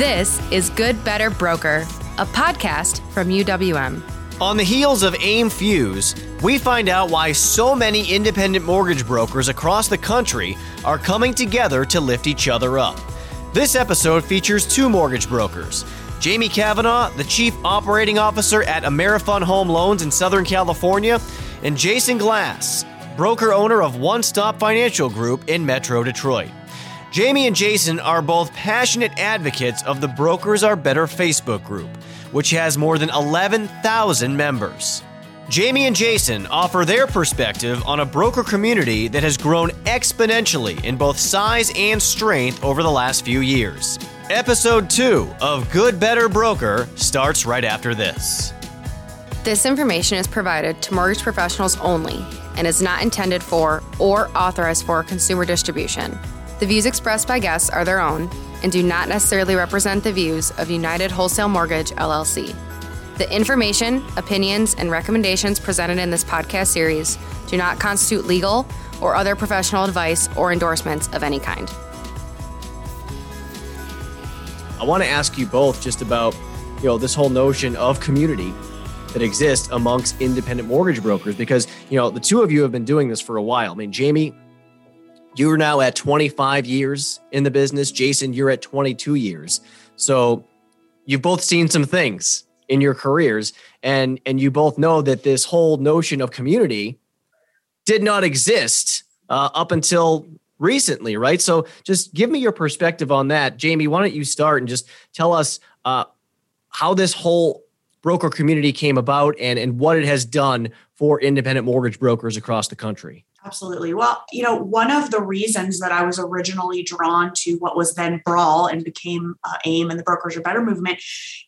This is Good Better Broker, a podcast from UWM. On the heels of AIME Fuse, we find out why so many independent mortgage brokers across the country are coming together to lift each other up. This episode features two mortgage brokers. Jamie Kavanaugh, the Chief Operating Officer at Amerifund Home Loans in Southern California, and Jason Glass, broker owner of One Stop Financial Group in Metro Detroit. Jamie and Jason are both passionate advocates of the Brokers Are Better Facebook group, which has more than 11,000 members. Jamie and Jason offer their perspective on a broker community that has grown exponentially in both size and strength over the last few years. Episode 2 of Good Better Broker starts right after this. This information is provided to mortgage professionals only and is not intended for or authorized for consumer distribution. The views expressed by guests are their own and do not necessarily represent the views of United Wholesale Mortgage, LLC. The information, opinions, and recommendations presented in this podcast series do not constitute legal or other professional advice or endorsements of any kind. I want to ask you both just about, you know, this whole notion of community that exists amongst independent mortgage brokers because, you know, the two of you have been doing this for a while. I mean, Jamie, you're now at 25 years in the business. Jason, you're at 22 years. So you've both seen some things in your careers and and you both know that this whole notion of community did not exist uh, up until recently, right? So just give me your perspective on that. Jamie, why don't you start and just tell us uh, how this whole broker community came about and, and what it has done for independent mortgage brokers across the country? Absolutely. Well, you know, one of the reasons that I was originally drawn to what was then Brawl and became uh, AIME and the Brokers Are Better movement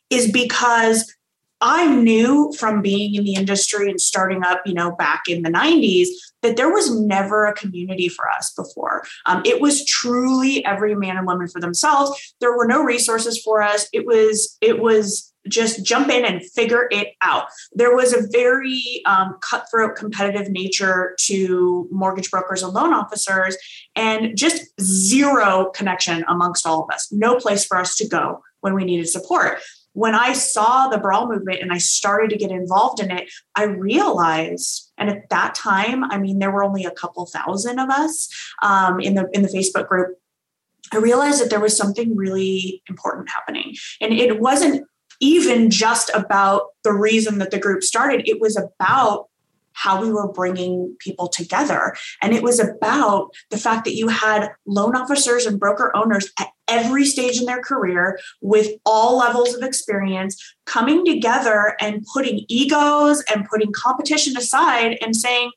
is because I knew from being in the industry and starting up, you know, back in the 90s, that there was never a community for us before. Um, it was truly every man and woman for themselves. There were no resources for us. It was, it was just jump in and figure it out. There was a very um, cutthroat competitive nature to mortgage brokers and loan officers, and just zero connection amongst all of us. No place for us to go when we needed support. When I saw the Brawl movement and I started to get involved in it, I realized, and at that time, I mean, there were only a couple thousand of us um, in the in the Facebook group. I realized that there was something really important happening. And it wasn't even just about the reason that the group started. It was about how we were bringing people together. And it was about the fact that you had loan officers and broker owners at every stage in their career with all levels of experience coming together and putting egos and putting competition aside and saying,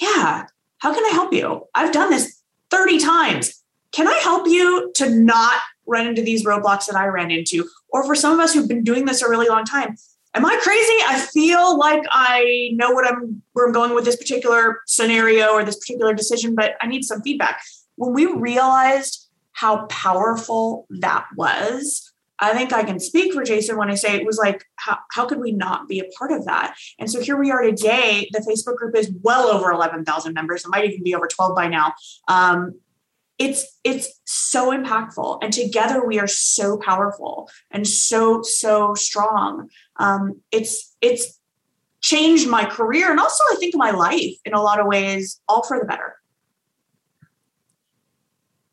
Yeah, how can I help you? I've done this 30 times. Can I help you to not run into these roadblocks that I ran into? Or for some of us who've been doing this a really long time, am I crazy? I feel like I know what I'm where I'm going with this particular scenario or this particular decision, but I need some feedback. When we realized how powerful that was, I think I can speak for Jason when I say it was like, how, how could we not be a part of that? And so here we are today. The Facebook group is well over 11,000 members. It might even be over 12 by now. Um, it's it's so impactful. And together we are so powerful and so so strong. Um, it's it's changed my career and also i think my life in a lot of ways all for the better.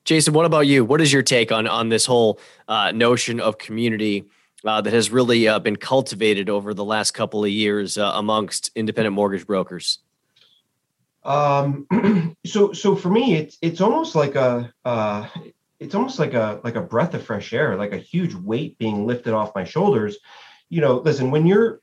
Jason what about you? What is your take on on this whole uh, notion of community uh, that has really uh, been cultivated over the last couple of years uh, amongst independent mortgage brokers um, so so for me, it's it's almost like a uh, it's almost like a like a breath of fresh air, like a huge weight being lifted off my shoulders. You know, listen, when you're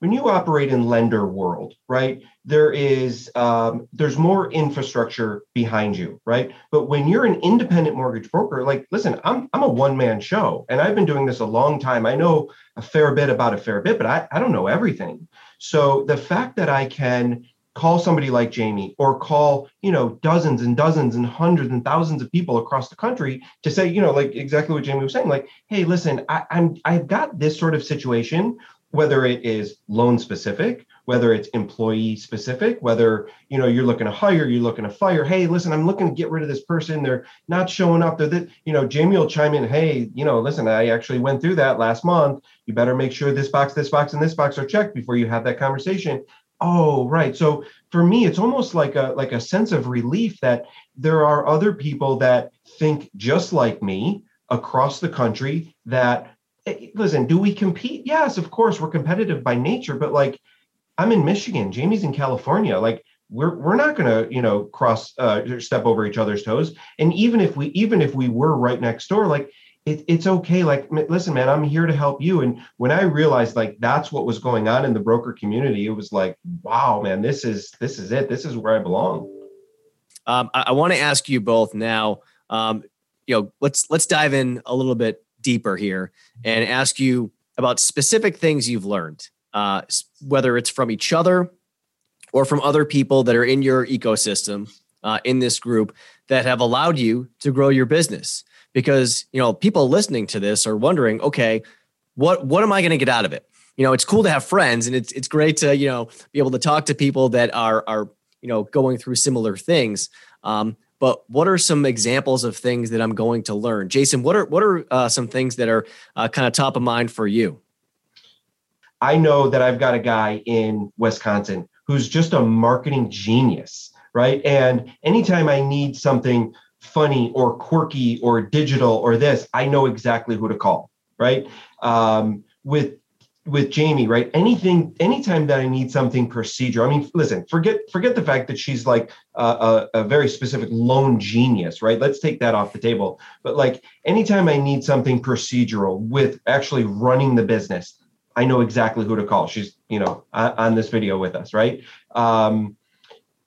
when you operate in lender world, right? There is um, there's more infrastructure behind you, right? But when you're an independent mortgage broker, like, listen, I'm I'm a one man show, and I've been doing this a long time. I know a fair bit about a fair bit, but I I don't know everything. So the fact that I can call somebody like Jamie or call, you know, dozens and dozens and hundreds and thousands of people across the country to say, you know, like exactly what Jamie was saying, like, hey, listen, I, I'm I've got this sort of situation, whether it is loan specific whether it's employee specific, whether you know you're looking to hire, you're looking to fire. Hey, listen, I'm looking to get rid of this person. They're not showing up. They're that, you know, Jamie will chime in. Hey, you know, listen, I actually went through that last month. You better make sure this box, this box, and this box are checked before you have that conversation. Oh, right. So for me, it's almost like a like a sense of relief that there are other people that think just like me across the country that listen, do we compete? Yes, of course, we're competitive by nature, but like I'm in Michigan, Jamie's in California. Like we're we're not going to you know cross uh, step over each other's toes. And even if we even if we were right next door, like it, it's okay. Like listen, man, I'm here to help you. And when I realized like that's what was going on in the broker community, it was like, wow, man, this is this is it. This is where I belong. Um, I, I want to ask you both now. Um, you know, let's let's dive in a little bit deeper here and ask you about specific things you've learned uh, whether it's from each other or from other people that are in your ecosystem uh, in this group that have allowed you to grow your business because you know people listening to this are wondering okay what what am i going to get out of it? You know it's cool to have friends and it's it's great to you know be able to talk to people that are are you know going through similar things. Um, but what are some examples of things that i'm going to learn? Jason what are what are uh, some things that are uh, kind of top of mind for you? I know that I've got a guy in Wisconsin who's just a marketing genius, right? And anytime I need something funny or quirky or digital or this, I know exactly who to call, right? Um, with with Jamie, right? Anything, anytime that I need something procedural. I mean, listen, forget forget the fact that she's like a, a, a, very specific loan genius, right? Let's take that off the table. But like, anytime I need something procedural with actually running the business, I know exactly who to call. She's, you know, on this video with us, right? Um,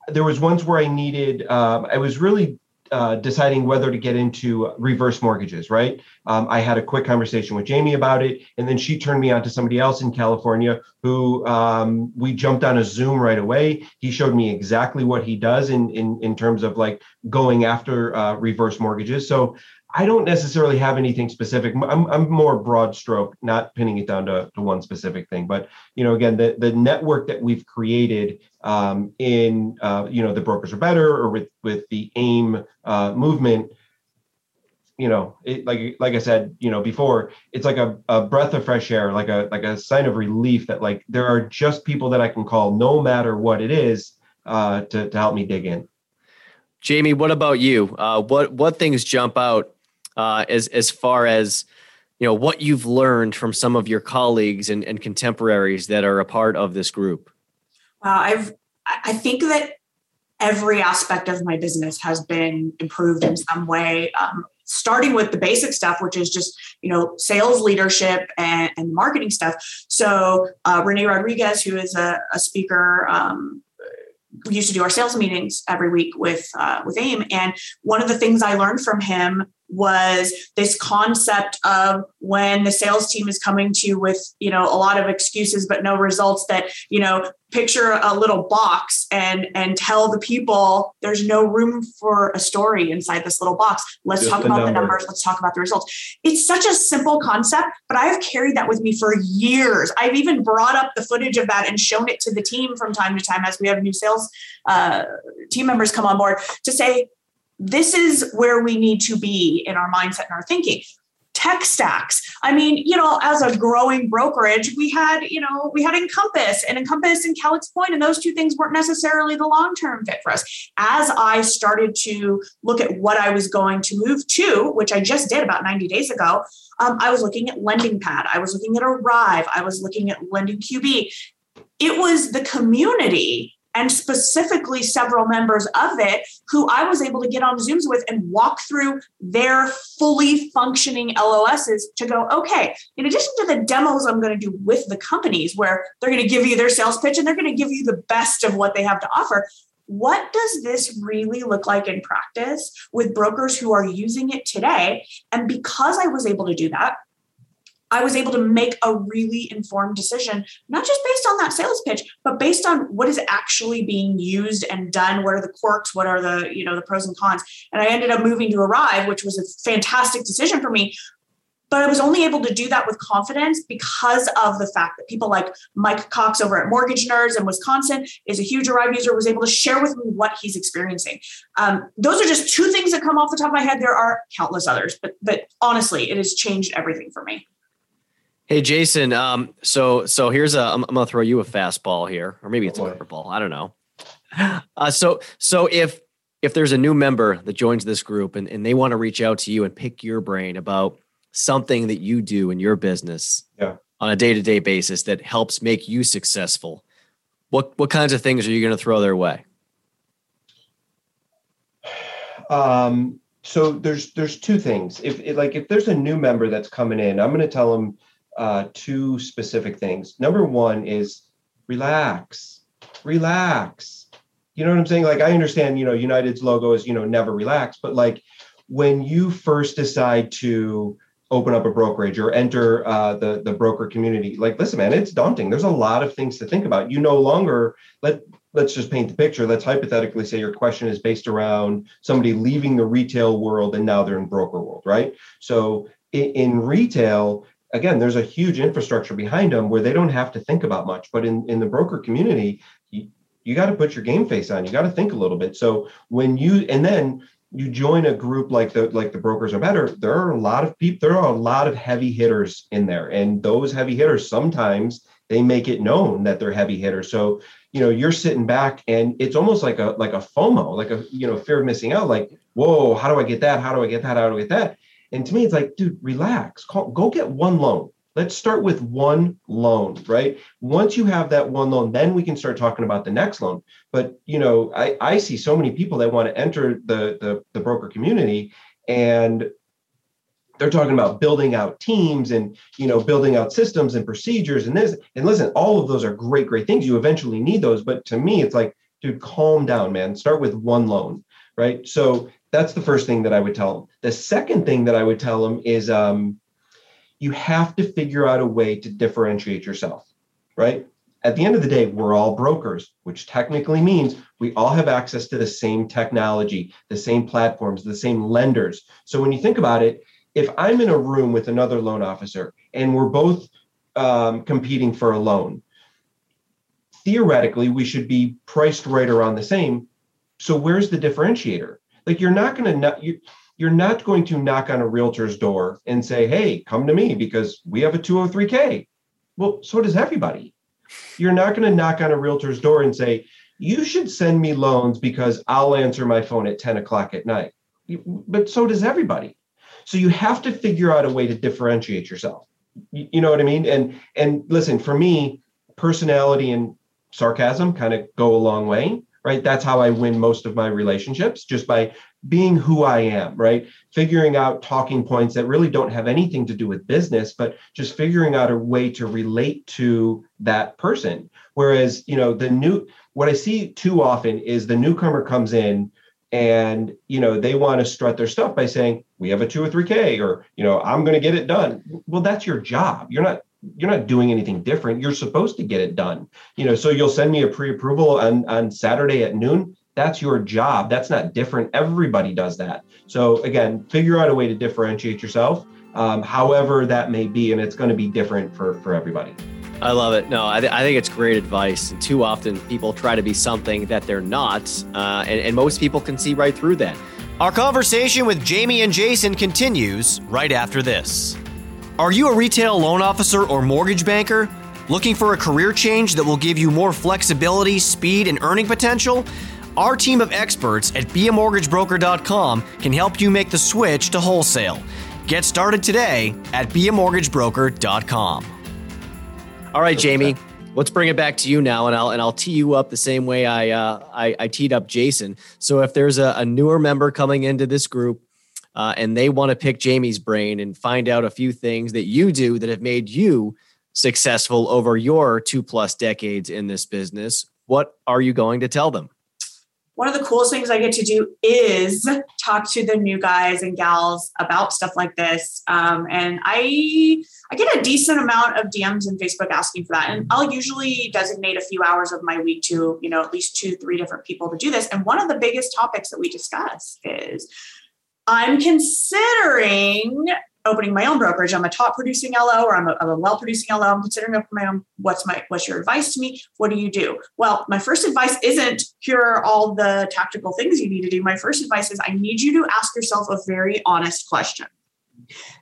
there was ones where I needed, um, I was really uh, deciding whether to get into reverse mortgages, right? Um, I had a quick conversation with Jamie about it, and then she turned me on to somebody else in California who um, we jumped on a Zoom right away. He showed me exactly what he does in in in terms of like going after uh, reverse mortgages. So I don't necessarily have anything specific. I'm, I'm more broad stroke, not pinning it down to, to one specific thing. But you know, again, the the network that we've created um, in uh, you know the brokers are better or with with the AIME uh, movement, you know, it, like like I said, you know, before, it's like a, a breath of fresh air, like a like a sign of relief that like there are just people that I can call no matter what it is uh, to to help me dig in. Jamie, what about you? Uh, what what things jump out uh, as as far as you know what you've learned from some of your colleagues and, and contemporaries that are a part of this group. Well, i've i think that every aspect of my business has been improved in some way um, starting with the basic stuff which is just you know sales leadership and, and marketing stuff. So uh, rene rodriguez who is a, a speaker um, used to do our sales meetings every week with uh, with AIME and one of the things i learned from him was this concept of when the sales team is coming to you with you know a lot of excuses but no results that you know picture a little box and and tell the people there's no room for a story inside this little box. Let's Just talk about number. the numbers. Let's talk about the results. It's such a simple concept but i've carried that with me for years. I've even brought up the footage of that and shown it to the team from time to time as we have new sales uh, team members come on board to say this is where we need to be in our mindset and our thinking. Tech stacks. I mean you know as a growing brokerage we had you know we had encompass and encompass and Calyx Point and those two things weren't necessarily the long-term fit for us. As i started to look at what i was going to move to which i just did about 90 days ago um, i was looking at lending pad i was looking at arrive. I was looking at lending qb it was the community and specifically several members of it who I was able to get on Zooms with and walk through their fully functioning LOSs to go, okay, in addition to the demos I'm going to do with the companies where they're going to give you their sales pitch and they're going to give you the best of what they have to offer. What does this really look like in practice with brokers who are using it today? And because I was able to do that, I was able to make a really informed decision, not just based on that sales pitch, but based on what is actually being used and done. What are the quirks? What are the, you know, the pros and cons? And I ended up moving to Arrive, which was a fantastic decision for me. but I was only able to do that with confidence because of the fact that people like Mike Cox over at Mortgage Nerds in Wisconsin is a huge Arrive user, was able to share with me what he's experiencing. Um, those are just two things that come off the top of my head. There are countless others, but but honestly, it has changed everything for me. Hey Jason, um, so so here's a I'm, I'm gonna throw you a fastball here, or maybe it's oh, a curveball. I don't know. Uh, so so if if there's a new member that joins this group and, and they want to reach out to you and pick your brain about something that you do in your business yeah. on a day-to-day basis that helps make you successful what what kinds of things are you going to throw their way um so there's there's two things if like if there's a new member that's coming in i'm going to tell them uh, two specific things. Number one is relax relax. You know what i'm saying? Like i understand you know united's logo is you know never relax but like when you first decide to open up a brokerage or enter uh, the the broker community like listen man it's daunting. There's a lot of things to think about. You no longer let let's just paint the picture. Let's hypothetically say your question is based around somebody leaving the retail world and now they're in broker world right? So in, in retail again there's a huge infrastructure behind them where they don't have to think about much but in in the broker community you, you got to put your game face on you got to think a little bit. So when you and then you join a group like the like the brokers are better there are a lot of people there are a lot of heavy hitters in there and those heavy hitters sometimes they make it known that they're heavy hitters. So you know you're sitting back and it's almost like a like a fomo like a you know fear of missing out like whoa how do i get that? How do i get that? How do i get that and to me it's like dude relax. Call, go get one loan. Let's start with one loan right? Once you have that one loan then we can start talking about the next loan. But you know i, I see so many people that want to enter the, the the broker community and they're talking about building out teams and you know building out systems and procedures and this. And listen all of those are great great things. You eventually need those. But to me it's like dude calm down man. Start with one loan right? So that's the first thing that i would tell them the second thing that i would tell them is um, you have to figure out a way to differentiate yourself, right? At the end of the day, we're all brokers, which technically means we all have access to the same technology, the same platforms, the same lenders. So when you think about it, if I'm in a room with another loan officer and we're both um, competing for a loan, theoretically, we should be priced right around the same. So where's the differentiator? Like you're not going to, you're not going to knock on a realtor's door and say, hey, come to me because we have a 203K. Well, so does everybody. You're not going to knock on a realtor's door and say, you should send me loans because I'll answer my phone at 10 o'clock at night. But so does everybody. So you have to figure out a way to differentiate yourself. You know what I mean? And and listen, for me, personality and sarcasm kind of go a long way right? That's how I win most of my relationships, just by being who I am, right? Figuring out talking points that really don't have anything to do with business, but just figuring out a way to relate to that person. Whereas, you know, the new, what I see too often is the newcomer comes in and you know they want to strut their stuff by saying we have a two or three k or you know i'm going to get it done well that's your job you're not you're not doing anything different. You're supposed to get it done. You know, so you'll send me a pre-approval on, on Saturday at noon. That's your job. That's not different. Everybody does that. So again, figure out a way to differentiate yourself, um, however that may be, and it's going to be different for for everybody. I love it. No, I, th- I think it's great advice. And too often people try to be something that they're not, uh, and, and most people can see right through that. Our conversation with Jamie and Jason continues right after this. Are you a retail loan officer or mortgage banker? Looking for a career change that will give you more flexibility, speed, and earning potential? Our team of experts at beamortgagebroker.com can help you make the switch to wholesale. Get started today at beamortgagebroker.com. All right, Jamie, let's bring it back to you now, and I'll and I'll tee you up the same way I uh, I, I, teed up Jason. So if there's a, a newer member coming into this group uh, and they want to pick Jamie's brain and find out a few things that you do that have made you successful over your two plus decades in this business, what are you going to tell them? One of the coolest things I get to do is talk to the new guys and gals about stuff like this. Um, and I I get a decent amount of DMs and Facebook asking for that. And I'll usually designate a few hours of my week to, you know, at least two, three different people to do this. And one of the biggest topics that we discuss is I'm considering opening my own brokerage. I'm a top producing LO or I'm a, I'm a well producing LO. I'm considering opening my own. What's my what's your advice to me? What do you do? Well, my first advice isn't here are all the tactical things you need to do. My first advice is I need you to ask yourself a very honest question.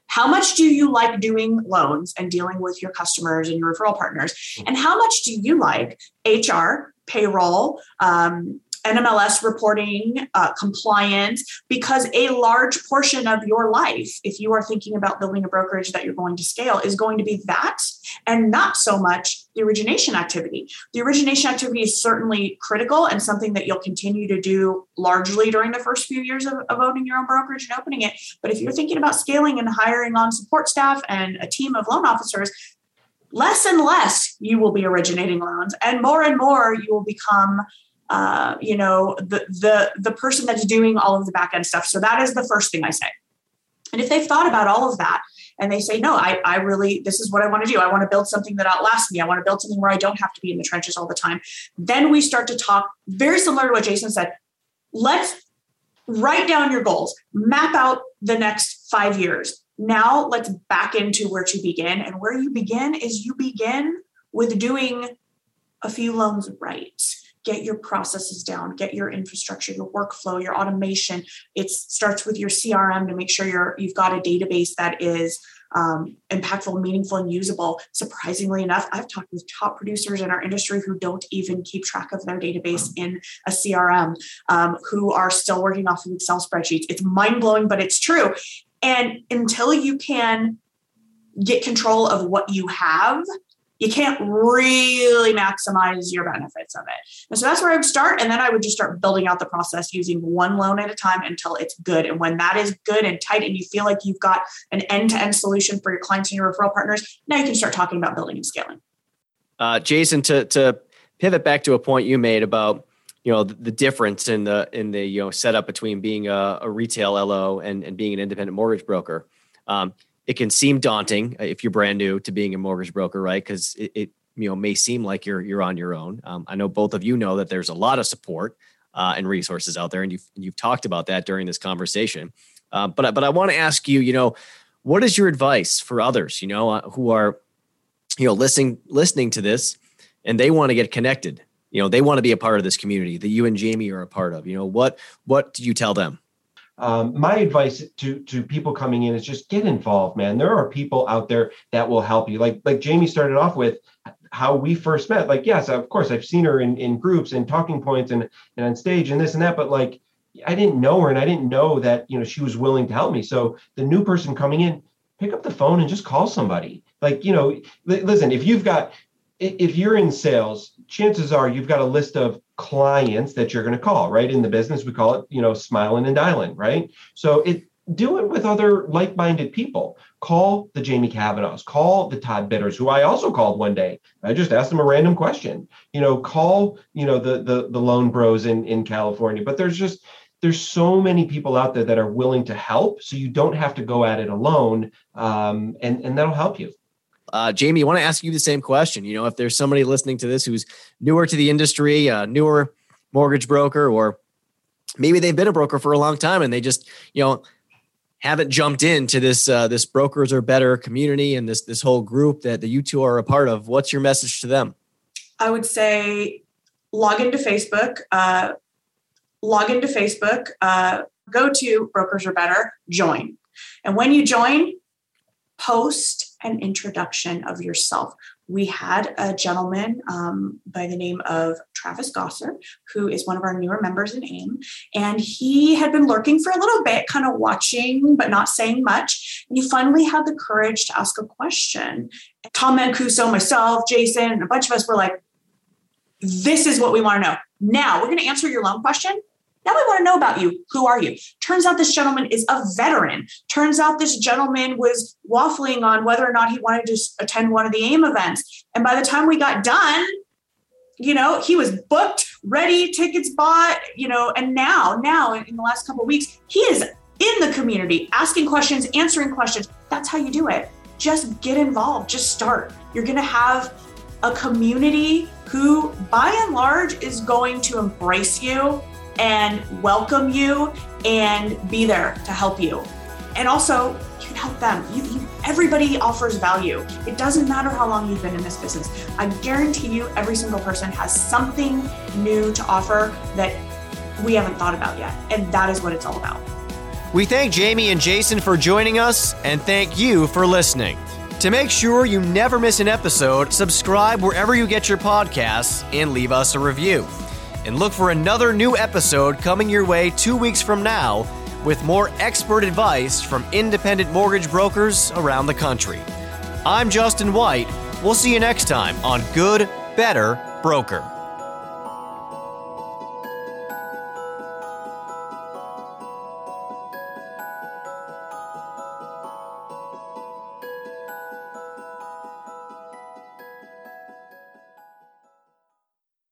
How much do you like doing loans and dealing with your customers and your referral partners? And how much do you like HR, payroll, um, NMLS reporting, uh, compliance, because a large portion of your life, if you are thinking about building a brokerage that you're going to scale, is going to be that and not so much the origination activity. The origination activity is certainly critical and something that you'll continue to do largely during the first few years of, of owning your own brokerage and opening it. But if you're thinking about scaling and hiring on support staff and a team of loan officers, less and less you will be originating loans and more and more you will become uh, you know the the the person that's doing all of the back end stuff. So that is the first thing i say. And if they've thought about all of that and they say no I, I really this is what i want to do. I want to build something that outlasts me. I want to build something where i don't have to be in the trenches all the time. Then we start to talk very similar to what jason said. Let's write down your goals map out the next five years. Now let's back into where to begin. And where you begin is you begin with doing a few loans right get your processes down get your infrastructure your workflow your automation. It starts with your crm to make sure you're you've got a database that is um, impactful meaningful and usable. Surprisingly enough i've talked with top producers in our industry who don't even keep track of their database in a crm um, who are still working off of excel spreadsheets. It's mind-blowing but it's true. And until you can get control of what you have you can't really maximize your benefits of it. And so that's where I would start. And then I would just start building out the process using one loan at a time until it's good. And when that is good and tight and you feel like you've got an end to end solution for your clients and your referral partners, now you can start talking about building and scaling. Uh, Jason, to, to pivot back to a point you made about you know the, difference in the in the you know setup between being a, a retail LO and, and being an independent mortgage broker. Um, it can seem daunting uh, if you're brand new to being a mortgage broker, right? Because it, it, you know may seem like you're you're on your own. Um, I know both of you know that there's a lot of support uh, and resources out there, and you've you've talked about that during this conversation. Uh, but but I want to ask you, you know, what is your advice for others, you know, uh, who are you know listening listening to this and they want to get connected? You know, they want to be a part of this community that you and Jamie are a part of. You know, what what do you tell them? Um, my advice to to people coming in is just get involved man. There are people out there that will help you. Like like jamie started off with how we first met. Like yes of course i've seen her in, in groups and talking points and, and on stage and this and that but like i didn't know her and i didn't know that you know she was willing to help me. So the new person coming in pick up the phone and just call somebody. Like you know listen if you've got if you're in sales chances are you've got a list of clients that you're going to call, right? In the business, we call it, you know, smiling and dialing, right? So it do it with other like-minded people. Call the Jamie Kavanaughs, call the Todd Bitters, who I also called one day. I just asked them a random question. You know, call, you know, the the the loan bros in in California. But there's just there's so many people out there that are willing to help, so you don't have to go at it alone, um, and and that'll help you. Uh, Jamie, I want to ask you the same question. You know, if there's somebody listening to this who's newer to the industry, uh, newer mortgage broker, or maybe they've been a broker for a long time and they just, you know, haven't jumped into this uh, this brokers are better community and this this whole group that the you two are a part of. What's your message to them? I would say log into Facebook. Uh, log into Facebook. Uh, go to brokers are better. Join, and when you join, post an introduction of yourself. We had a gentleman um, by the name of Travis Gosser, who is one of our newer members in AIME, and he had been lurking for a little bit, kind of watching but not saying much. And he finally had the courage to ask a question. Tom Mancuso, myself, Jason, and a bunch of us were like, "This is what we want to know." Now we're going to answer your loan question now I want to know about you. Who are you? Turns out this gentleman is a veteran. Turns out this gentleman was waffling on whether or not he wanted to attend one of the AIME events. And by the time we got done, you know, he was booked, ready, tickets bought, you know, and now, now in the last couple weeks, he is in the community, asking questions, answering questions. That's how you do it. Just get involved, just start. You're going to have a community who, by and large, is going to embrace you and welcome you and be there to help you. And also, you can help them. You, you, everybody offers value. It doesn't matter how long you've been in this business. I guarantee you, every single person has something new to offer that we haven't thought about yet. And that is what it's all about. We thank Jamie and Jason for joining us, and thank you for listening. To make sure you never miss an episode, subscribe wherever you get your podcasts and leave us a review. And look for another new episode coming your way two weeks from now with more expert advice from independent mortgage brokers around the country. I'm Justin White. We'll see you next time on Good, Better Broker.